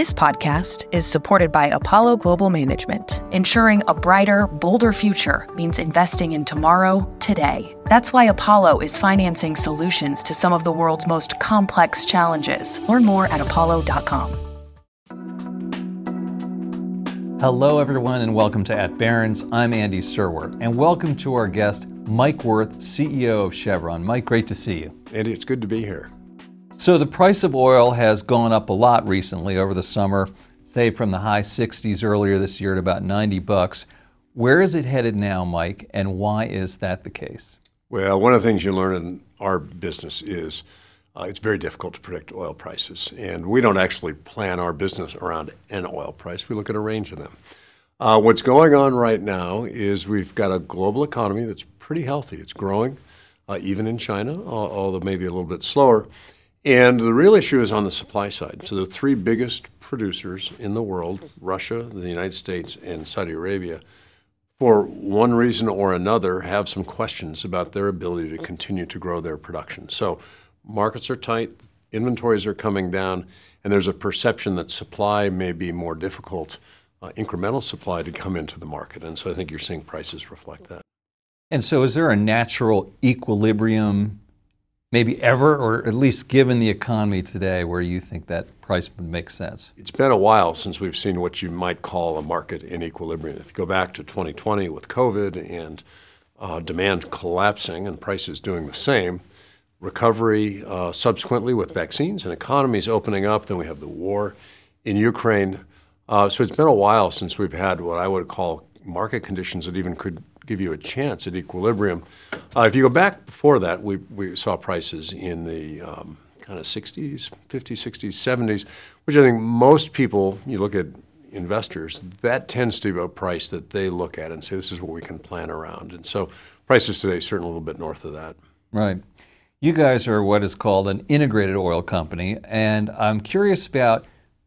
This podcast is supported by Apollo Global Management, ensuring a brighter, bolder future means investing in tomorrow, today. That's why Apollo is financing solutions to some of the world's most complex challenges. Learn more at apollo.com. Hello, everyone, and welcome to At Barron's. I'm Andy Serwer, and welcome to our guest, Mike Wirth, CEO of Chevron. Mike, great to see you. Andy, it's good to be here. So the price of oil has gone up a lot recently over the summer, say from the high 60s earlier this year to about 90 bucks. Where is it headed now, Mike, and why is that the case? Well, one of the things you learn in our business is uh, it's very difficult to predict oil prices. And we don't actually plan our business around an oil price, we look at a range of them. Uh, what's going on right now is we've got a global economy that's pretty healthy. It's growing, uh, even in China, although maybe a little bit slower. And the real issue is on the supply side. So the three biggest producers in the world, Russia, the United States, and Saudi Arabia, for one reason or another, have some questions about their ability to continue to grow their production. So markets are tight, inventories are coming down, and there's a perception that supply may be more difficult, uh, incremental supply to come into the market. And so I think you're seeing prices reflect that. And so is there a natural equilibrium maybe ever, or at least given the economy today, where you think that price would make sense? It's been a while since we've seen what you might call a market in equilibrium. If you go back to 2020 with COVID and uh, demand collapsing and prices doing the same, recovery uh, subsequently with vaccines and economies opening up, then we have the war in Ukraine. Uh, so it's been a while since we've had what I would call market conditions that even could give you a chance at equilibrium. Uh, if you go back before that, we, we saw prices in the um, kind of 60s, 50s, 60s, 70s, which I think most people, you look at investors, that tends to be a price that they look at and say, this is what we can plan around. And so prices today certainly a little bit north of that. Right. You guys are what is called an integrated oil company, and I'm curious about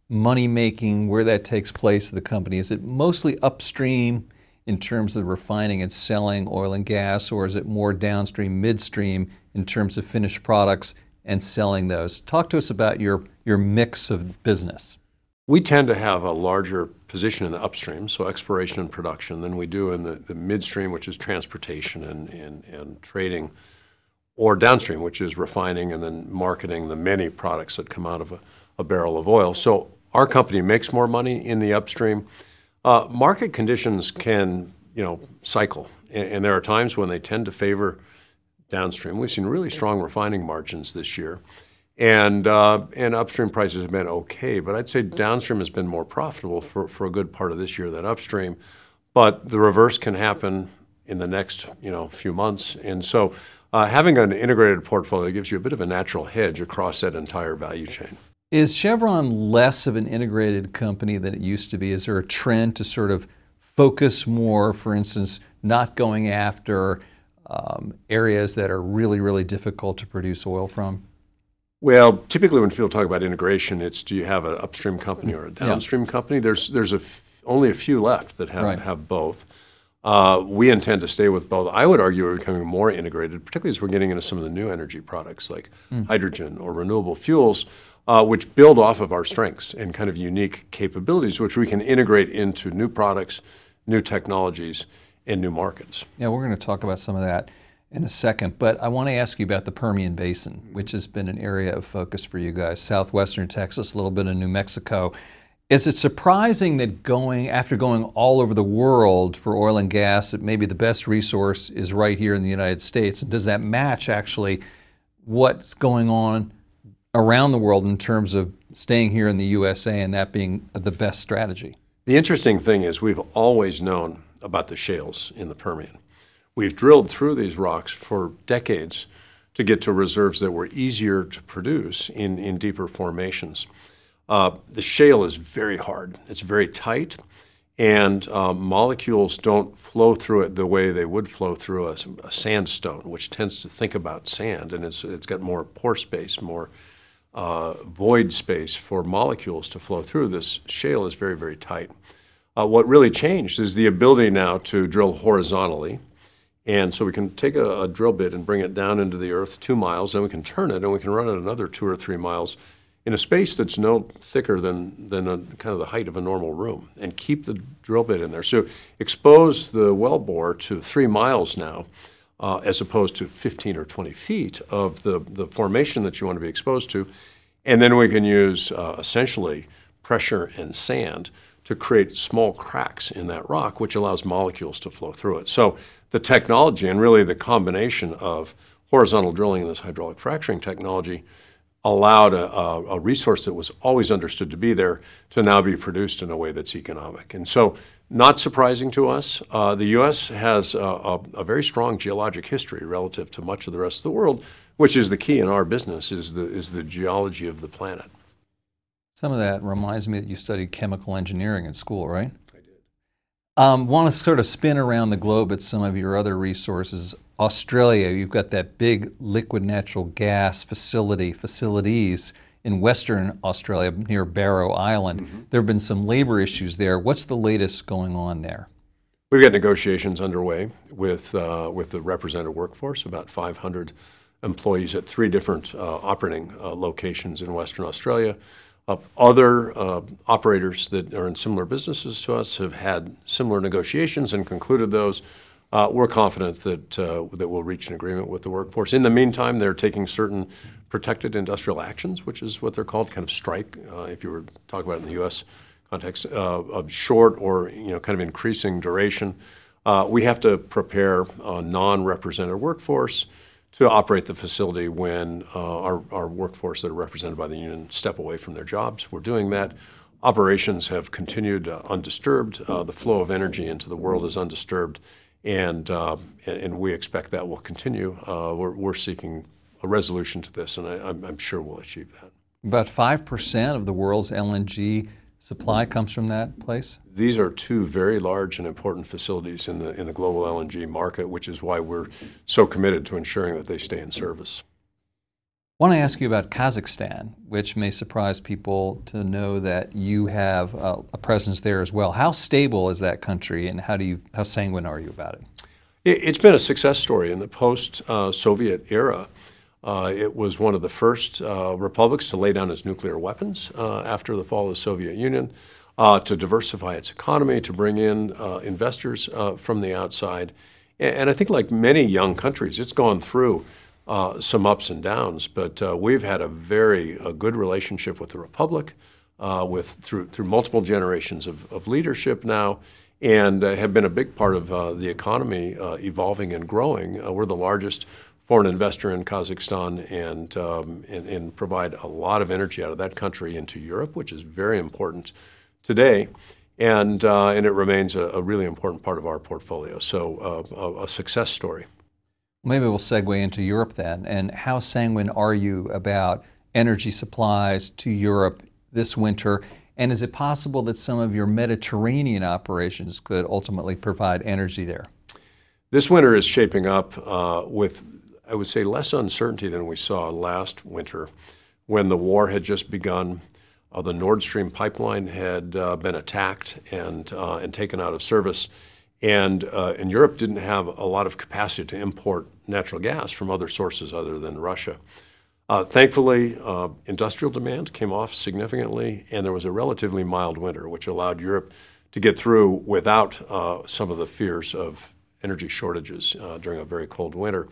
money making, where that takes place in the company. Is it mostly upstream? In terms of refining and selling oil and gas, or is it more downstream, midstream in terms of finished products and selling those? Talk to us about your, your mix of business. We tend to have a larger position in the upstream, so exploration and production, than we do in the, the midstream, which is transportation and, and, and trading, or downstream, which is refining and then marketing the many products that come out of a, a barrel of oil. So our company makes more money in the upstream uh, market conditions can, you know, cycle, and, and, there are times when they tend to favor downstream. We've seen really strong refining margins this year, and uh, and upstream prices have been okay. But I'd say downstream has been more profitable for, for a good part of this year than upstream. But the reverse can happen in the next, you know, few months, and so. Uh, having an integrated portfolio gives you a bit of a natural hedge across that entire value chain. Is Chevron less of an integrated company than it used to be? Is there a trend to sort of focus more, for instance, not going after um, areas that are really, really difficult to produce oil from? Well, typically when people talk about integration, it's do you have an upstream company or a downstream yeah. company? There's there's a f- only a few left that have, right. have both. Uh, we intend to stay with both. I would argue we're becoming more integrated, particularly as we're getting into some of the new energy products like mm. hydrogen or renewable fuels uh, which build off of our strengths and kind of unique capabilities, which we can integrate into new products, new technologies, and new markets. Yeah, we're going to talk about some of that in a second, but I want to ask you about the Permian Basin, which has been an area of focus for you guys. Southwestern Texas, a little bit of New Mexico. Is it surprising that going after going all over the world for oil and gas, that maybe the best resource is right here in the United States? And does that match actually what's going on around the world in terms of staying here in the USA and that being the best strategy? The interesting thing is we've always known about the shales in the Permian. We've drilled through these rocks for decades to get to reserves that were easier to produce in, in deeper formations. Uh, the shale is very hard, it's very tight, and uh, molecules don't flow through it the way they would flow through a, a, sandstone, which tends to think about sand, and it's, it's got more pore space, more uh, void space for molecules to flow through. This shale is very, very tight. Uh, what really changed is the ability now to drill horizontally. And so we can take a, a, drill bit and bring it down into the earth two miles, then we can turn it and we can run it another two or three miles in a space that's no thicker than, than a, kind of the height of a normal room and keep the drill bit in there. So expose the well bore to three miles now uh, as opposed to 15 or 20 feet of the, the formation that you want to be exposed to. And then we can use uh, essentially pressure and sand to create small cracks in that rock, which allows molecules to flow through it. So the technology and really the combination of horizontal drilling and this hydraulic fracturing technology allowed a, a, a, resource that was always understood to be there to now be produced in a way that's economic. And so, not surprising to us, uh, the U.S. has a, a, very strong geologic history relative to much of the rest of the world, which is the key in our business is the is the geology of the planet. Some of that reminds me that you studied chemical engineering in school, right? I. Um, want to sort of spin around the globe at some of your other resources. Australia, you've got that big liquid natural gas facility, facilities in Western Australia near Barrow Island. Mm-hmm. There have been some labor issues there. What's the latest going on there? We've got negotiations underway with uh, with the represented workforce, about 500 employees at three different uh, operating uh, locations in Western Australia. Uh, other uh, operators that are in similar businesses to us have had similar negotiations and concluded those. Uh, we're confident that uh, that we'll reach an agreement with the workforce. In the meantime, they're taking certain protected industrial actions, which is what they're called, kind of strike, uh, if you were talking about it in the U.S. context, uh, of short or you know kind of increasing duration. We have to prepare a non-represented workforce to operate the facility when uh, our, our workforce that are represented by the union step away from their jobs. We're doing that. Operations have continued undisturbed. the flow of energy into the world is undisturbed and uh, and we expect that will continue. Uh, we're, we're seeking a resolution to this, and I, am sure we'll achieve that. About five percent of the world's LNG supply comes from that place. These are two very large and important facilities in the in the global LNG market, which is why we're so committed to ensuring that they stay in service. I want to ask you about Kazakhstan, which may surprise people to know that you have uh, a presence there as well. How stable is that country, and how do you how sanguine are you about it? It's been a success story in the post-Soviet uh, era. Uh, it was one of the first uh, republics to lay down its nuclear weapons uh, after the fall of the Soviet Union, uh, to diversify its economy, to bring in investors from the outside. And, and I think, like many young countries, it's gone through uh, some ups and downs, but uh, we've had a very good relationship with the Republic, uh, with through through multiple generations of, of leadership now, and uh, have been a big part of uh, the economy uh, evolving and growing. we're the largest foreign investor in Kazakhstan and, um, and, and provide a lot of energy out of that country into Europe, which is very important today. And, and it remains a, a, really important part of our portfolio. So, a, a success story. Maybe we'll segue into Europe then. And how sanguine are you about energy supplies to Europe this winter? And is it possible that some of your Mediterranean operations could ultimately provide energy there? This winter is shaping up uh, with, I would say, less uncertainty than we saw last winter when the war had just begun. Uh, the Nord Stream pipeline had uh, been attacked and, uh, and taken out of service. And, uh, and Europe didn't have a lot of capacity to import natural gas from other sources other than Russia. Uh, thankfully, uh, industrial demand came off significantly, and there was a relatively mild winter, which allowed Europe to get through without some of the fears of energy shortages during a very cold winter.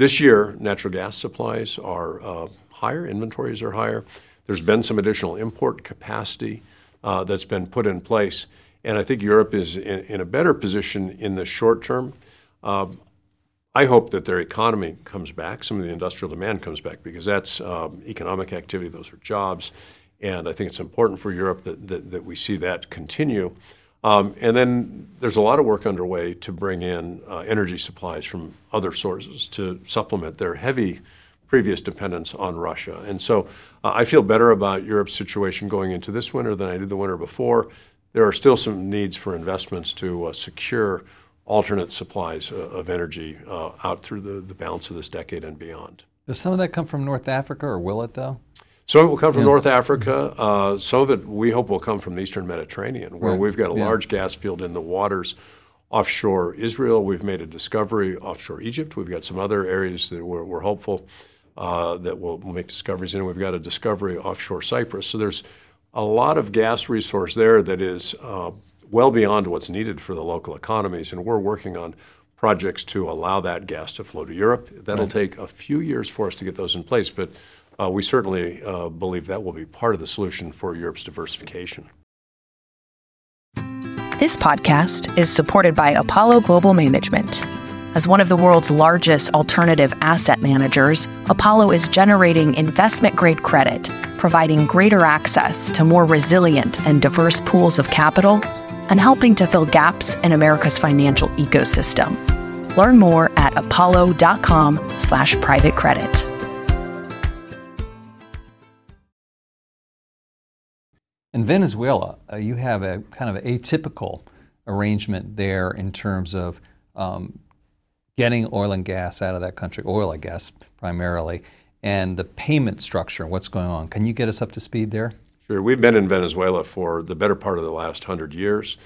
This year, natural gas supplies are uh, higher, inventories are higher. There's been some additional import capacity uh, that's been put in place. And I think Europe is in, in a better position in the short term. Um, I hope that their economy comes back, some of the industrial demand comes back, because that's um, economic activity, those are jobs. And I think it's important for Europe that, that, that we see that continue. Um, and then there's a lot of work underway to bring in uh, energy supplies from other sources to supplement their heavy previous dependence on Russia. And so uh, I feel better about Europe's situation going into this winter than I did the winter before there are still some needs for investments to uh, secure alternate supplies uh, of energy uh, out through the, the balance of this decade and beyond. Does some of that come from North Africa, or will it though? Some of it will come from yeah. North Africa. Uh, some of it we hope will come from the Eastern Mediterranean, where right. we've got a yeah. large gas field in the waters offshore Israel. We've made a discovery offshore Egypt. We've got some other areas that we're, we're hopeful uh, that we'll, we'll make discoveries in. We've got a discovery offshore Cyprus. So there's a lot of gas resource there that is uh, well beyond what's needed for the local economies, and we're working on projects to allow that gas to flow to Europe. That'll right. take a few years for us to get those in place, but we certainly uh, believe that will be part of the solution for Europe's diversification. This podcast is supported by Apollo Global Management. As one of the world's largest alternative asset managers, Apollo is generating investment grade credit, providing greater access to more resilient and diverse pools of capital, and helping to fill gaps in America's financial ecosystem. Learn more at apollo.com/slash private credit. In Venezuela, uh, you have a kind of atypical arrangement there in terms of um, getting oil and gas out of that country, oil, I guess, primarily, and the payment structure, what's going on. Can you get us up to speed there? Sure. We've been in Venezuela for the better part of the last hundred years.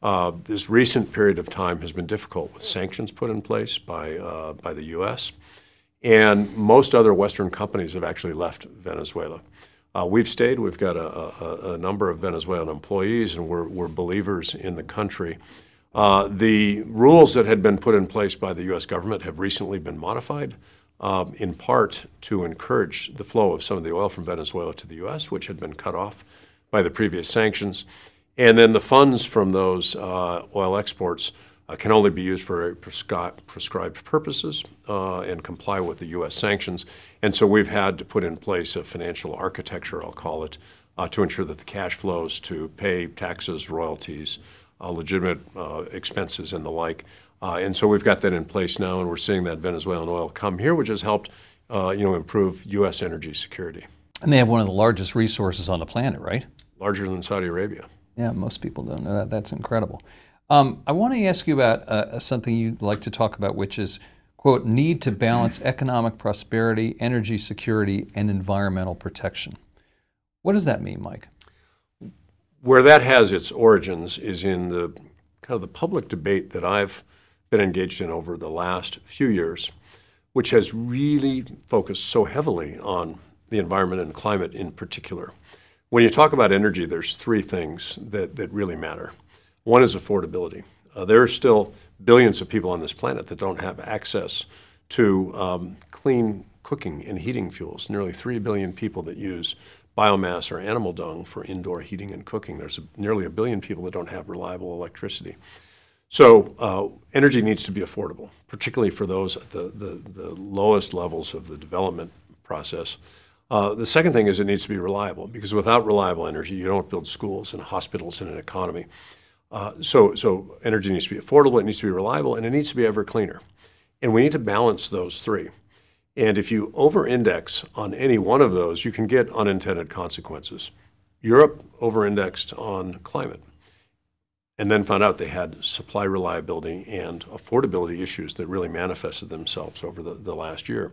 Uh, this recent period of time has been difficult with sanctions put in place by, uh, by the U.S., and most other Western companies have actually left Venezuela. Uh, we've stayed. We've got a, a, a, number of Venezuelan employees, and we're, we're believers in the country. Uh, the rules that had been put in place by the U.S. government have recently been modified, um, in part to encourage the flow of some of the oil from Venezuela to the U.S., which had been cut off by the previous sanctions. And then the funds from those uh, oil exports uh, can only be used for prescri- prescribed purposes uh, and comply with the U.S. sanctions. And so we've had to put in place a financial architecture, I'll call it, uh, to ensure that the cash flows to pay taxes, royalties, uh, legitimate uh, expenses, and the like. Uh, and so we've got that in place now, and we're seeing that Venezuelan oil come here, which has helped, you know, improve U.S. energy security. And they have one of the largest resources on the planet, right? Larger than Saudi Arabia. Yeah, most people don't know that. That's incredible. Um, I want to ask you about uh, something you'd like to talk about, which is, quote, need to balance economic prosperity, energy security, and environmental protection. What does that mean, Mike? Where that has its origins is in the kind of the public debate that I've been engaged in over the last few years, which has really focused so heavily on the environment and climate in particular. When you talk about energy, there's three things that, that really matter. One is affordability. Uh, there are still billions of people on this planet that don't have access to um, clean cooking and heating fuels. Nearly 3 billion people that use biomass or animal dung for indoor heating and cooking. There's a, nearly a billion people that don't have reliable electricity. So uh, energy needs to be affordable, particularly for those at the, the, the lowest levels of the development process. Uh, the second thing is it needs to be reliable, because without reliable energy, you don't build schools and hospitals and an economy. Uh, so, so energy needs to be affordable, it needs to be reliable, and it needs to be ever cleaner. And we need to balance those three. And if you over-index on any one of those, you can get unintended consequences. Europe over-indexed on climate and then found out they had supply reliability and affordability issues that really manifested themselves over the, the last year.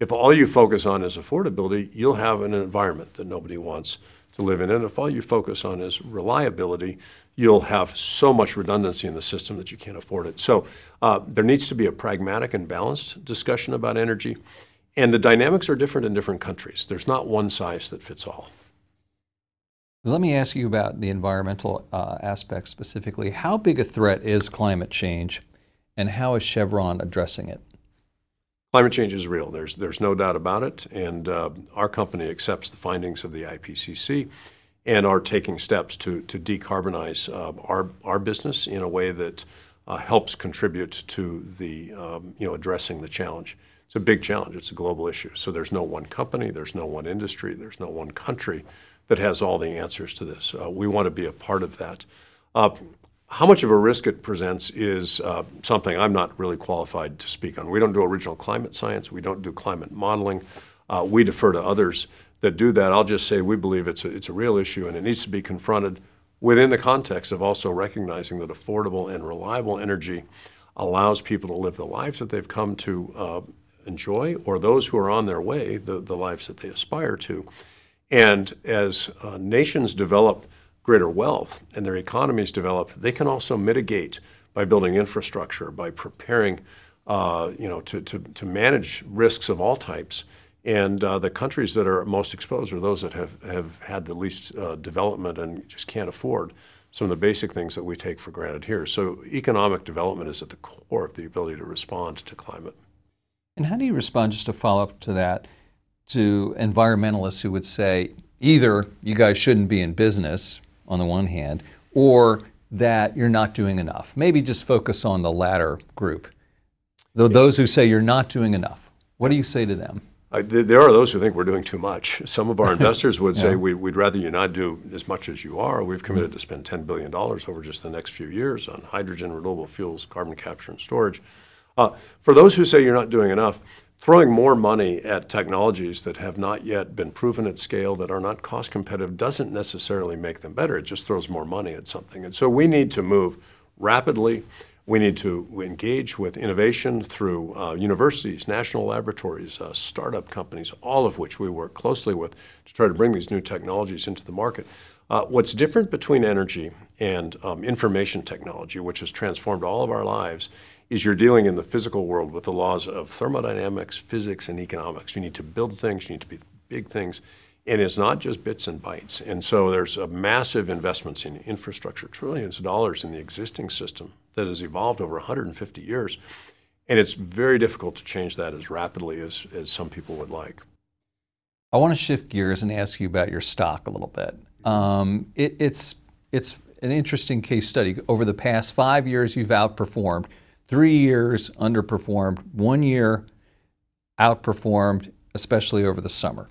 If all you focus on is affordability, you'll have an environment that nobody wants to live in. And if all you focus on is reliability, you'll have so much redundancy in the system that you can't afford it. So uh, there needs to be a pragmatic and balanced discussion about energy. And the dynamics are different in different countries. There's not one size that fits all. Let me ask you about the environmental uh, aspect specifically. How big a threat is climate change, and how is Chevron addressing it? Climate change is real. There's, there's no doubt about it. And uh, our company accepts the findings of the IPCC and are taking steps to, to decarbonize uh, our, our business in a way that uh, helps contribute to the, um, you know, addressing the challenge. It's a big challenge. It's a global issue. So there's no one company, there's no one industry, there's no one country that has all the answers to this. Uh, we want to be a part of that. How much of a risk it presents is uh, something I'm not really qualified to speak on. We don't do original climate science. We don't do climate modeling. Uh, we defer to others that do that, I'll just say we believe it's a, it's a real issue and it needs to be confronted within the context of also recognizing that affordable and reliable energy allows people to live the lives that they've come to uh, enjoy or those who are on their way, the, the lives that they aspire to. And as uh, nations develop greater wealth and their economies develop, they can also mitigate by building infrastructure, by preparing uh, you know, to, to, to manage risks of all types And uh, the countries that are most exposed are those that have, have had the least uh, development and just can't afford some of the basic things that we take for granted here. So economic development is at the core of the ability to respond to climate. And how do you respond, just to follow up to that, to environmentalists who would say either you guys shouldn't be in business on the one hand, or that you're not doing enough? Maybe just focus on the latter group. Though those who say you're not doing enough, what do you say to them? I, there are those who think we're doing too much. Some of our investors would say we, would rather you not do as much as you are. We've committed to spend $10 billion over just the next few years on hydrogen, renewable fuels, carbon capture, and storage. Uh, for those who say you're not doing enough, throwing more money at technologies that have not yet been proven at scale, that are not cost competitive, doesn't necessarily make them better. It just throws more money at something. And so we need to move rapidly we need to engage with innovation through uh, universities, national laboratories, uh, startup companies, all of which we work closely with to try to bring these new technologies into the market. Uh, what's different between energy and um, information technology, which has transformed all of our lives, is you're dealing in the physical world with the laws of thermodynamics, physics, and economics. You need to build things, you need to be big things. And it's not just bits and bytes. And so there's a massive investments in infrastructure, trillions of dollars in the existing system that has evolved over 150 years. And it's very difficult to change that as rapidly as, as some people would like. I want to shift gears and ask you about your stock a little bit. Um, it, it's, it's an interesting case study. Over the past five years, you've outperformed. Three years underperformed. One year outperformed, especially over the summer.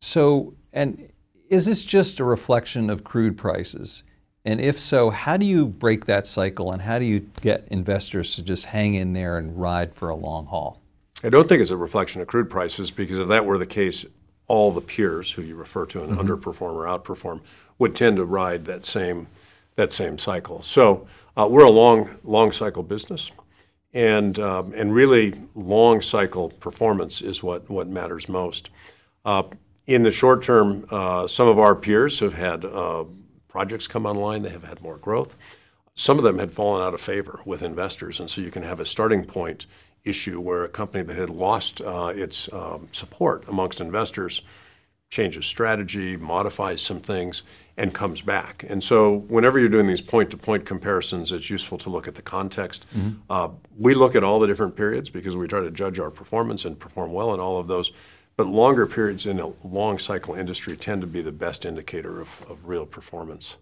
So, and is this just a reflection of crude prices? And if so, how do you break that cycle and how do you get investors to just hang in there and ride for a long haul? I don't think it's a reflection of crude prices because if that were the case, all the peers who you refer to and mm-hmm. underperform or outperform would tend to ride that same that same cycle. So uh, we're a long long cycle business, and um, and really long cycle performance is what what matters most. Uh, in the short term, uh, some of our peers have had uh, projects come online, they have had more growth. Some of them had fallen out of favor with investors, and so you can have a starting point issue where a company that had lost uh, its um, support amongst investors changes strategy, modifies some things, and comes back. And so, whenever you're doing these point to point comparisons, it's useful to look at the context. Mm-hmm. Uh, we look at all the different periods because we try to judge our performance and perform well in all of those. But longer periods in a long cycle industry tend to be the best indicator of, of real performance.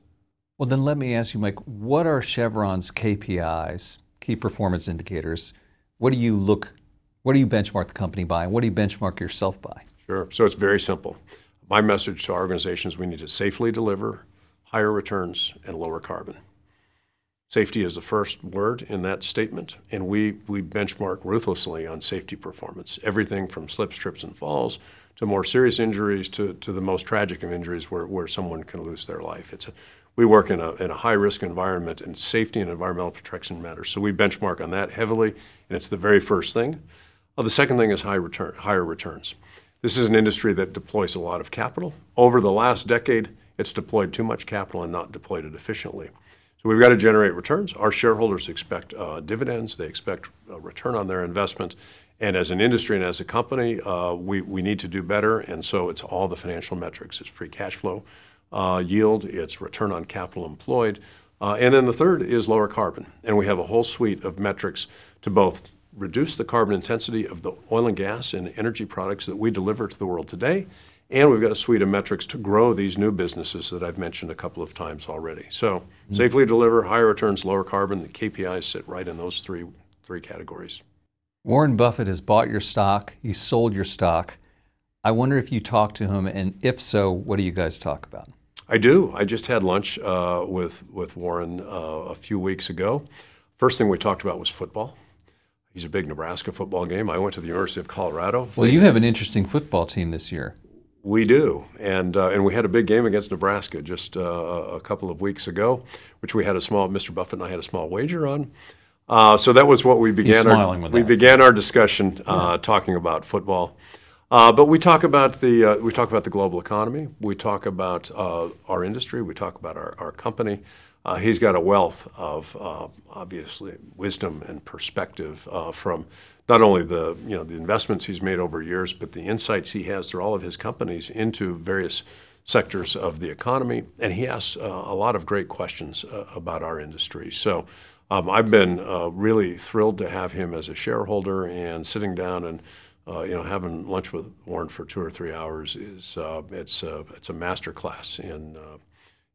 Well, then let me ask you, Mike, what are Chevron's KPIs, key performance indicators? What do you look, what do you benchmark the company by? And what do you benchmark yourself by? Sure. So it's very simple. My message to our organizations we need to safely deliver higher returns and lower carbon. Safety is the first word in that statement, and we, we benchmark ruthlessly on safety performance. Everything from slips, trips, and falls to more serious injuries to, to the most tragic of injuries where, where someone can lose their life. It's a, we work in a, in a high risk environment, and safety and environmental protection matters. So we benchmark on that heavily, and it's the very first thing. Uh, the second thing is high return, higher returns. This is an industry that deploys a lot of capital. Over the last decade, it's deployed too much capital and not deployed it efficiently. So we've got to generate returns. Our shareholders expect uh, dividends. They expect a return on their investment. And as an industry and as a company, uh, we, we need to do better. And so it's all the financial metrics. It's free cash flow uh, yield. It's return on capital employed. Uh, and then the third is lower carbon. And we have a whole suite of metrics to both reduce the carbon intensity of the oil and gas and energy products that we deliver to the world today and we've got a suite of metrics to grow these new businesses that I've mentioned a couple of times already. So mm-hmm. safely deliver, higher returns, lower carbon. The KPIs sit right in those three three categories. Warren Buffett has bought your stock. He sold your stock. I wonder if you talk to him, and if so, what do you guys talk about? I do. I just had lunch uh, with with Warren uh, a few weeks ago. First thing we talked about was football. He's a big Nebraska football game. I went to the University of Colorado. Well, you have an interesting football team this year. We do, and uh, and we had a big game against Nebraska just uh, a couple of weeks ago, which we had a small. Mr. Buffett and I had a small wager on. Uh, so that was what we began. Our, we that. began our discussion uh, yeah. talking about football. Uh, but we talk about the uh, we talk about the global economy. We talk about uh, our industry. We talk about our, our company. Uh, he's got a wealth of uh, obviously wisdom and perspective uh, from not only the you know the investments he's made over years, but the insights he has through all of his companies into various sectors of the economy. And he asks a lot of great questions about our industry. So. Um, I've been really thrilled to have him as a shareholder and sitting down and uh, you know, having lunch with Warren for two or three hours is uh, it's uh, it's a master class in uh,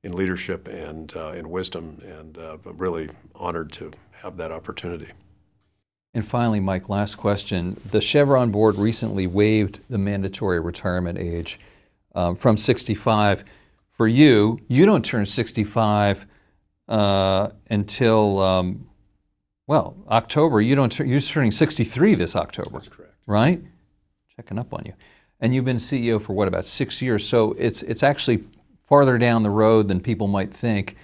in leadership and uh, in wisdom, and uh, I'm really honored to have that opportunity. And finally, Mike, last question: The Chevron board recently waived the mandatory retirement age um, from 65. For you, you don't turn 65 until um, well October. You don't. You're turning 63 this October. That's correct right? Checking up on you. And you've been CEO for what, about six years? So it's, it's actually farther down the road than people might think.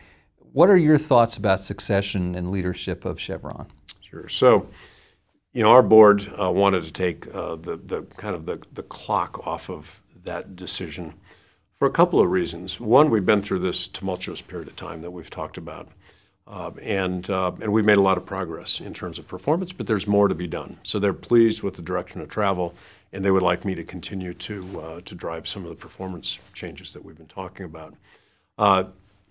What are your thoughts about succession and leadership of Chevron? Sure. So, you know, our board uh, wanted to take uh, the, the kind of the, the clock off of that decision for a couple of reasons. One, we've been through this tumultuous period of time that we've talked about. Uh, and, uh, and we've made a lot of progress in terms of performance, but there's more to be done. So they're pleased with the direction of travel, and they would like me to continue to, uh, to drive some of the performance changes that we've been talking about. Uh,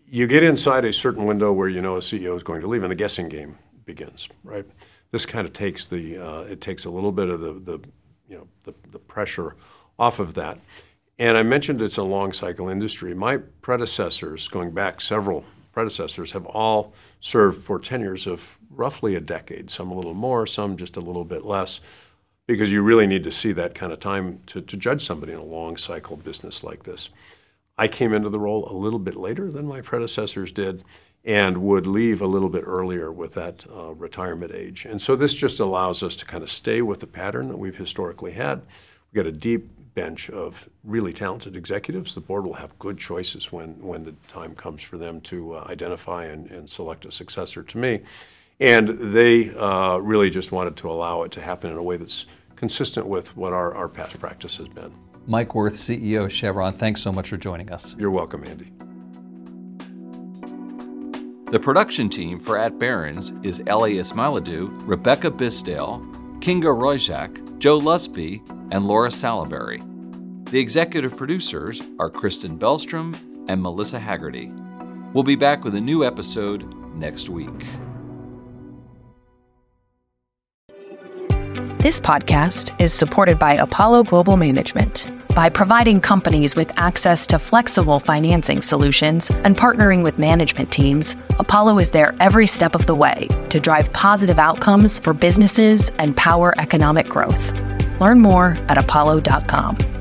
you get inside a certain window where you know a CEO is going to leave, and the guessing game begins, right? This kind of takes the, uh, it takes a little bit of the, the you know, the, the pressure off of that. And I mentioned it's a long cycle industry. My predecessors, going back several predecessors have all served for tenures of roughly a decade, some a little more, some just a little bit less, because you really need to see that kind of time to, to judge somebody in a long cycle business like this. I came into the role a little bit later than my predecessors did and would leave a little bit earlier with that uh, retirement age. And so this just allows us to kind of stay with the pattern that we've historically had. We've got a deep bench of really talented executives. The board will have good choices when, when the time comes for them to uh, identify and, and select a successor to me. And they uh, really just wanted to allow it to happen in a way that's consistent with what our, our past practice has been. Mike Wirth, CEO of Chevron, thanks so much for joining us. You're welcome, Andy. The production team for At Barron's is Ellie Ismailidou, Rebecca Bisdale, Kinga Royjak, Joe Lusby, and Laura Salaberry. The executive producers are Kristen Bellstrom and Melissa Haggerty. We'll be back with a new episode next week. This podcast is supported by Apollo Global Management. By providing companies with access to flexible financing solutions and partnering with management teams, Apollo is there every step of the way to drive positive outcomes for businesses and power economic growth. Learn more at apollo.com.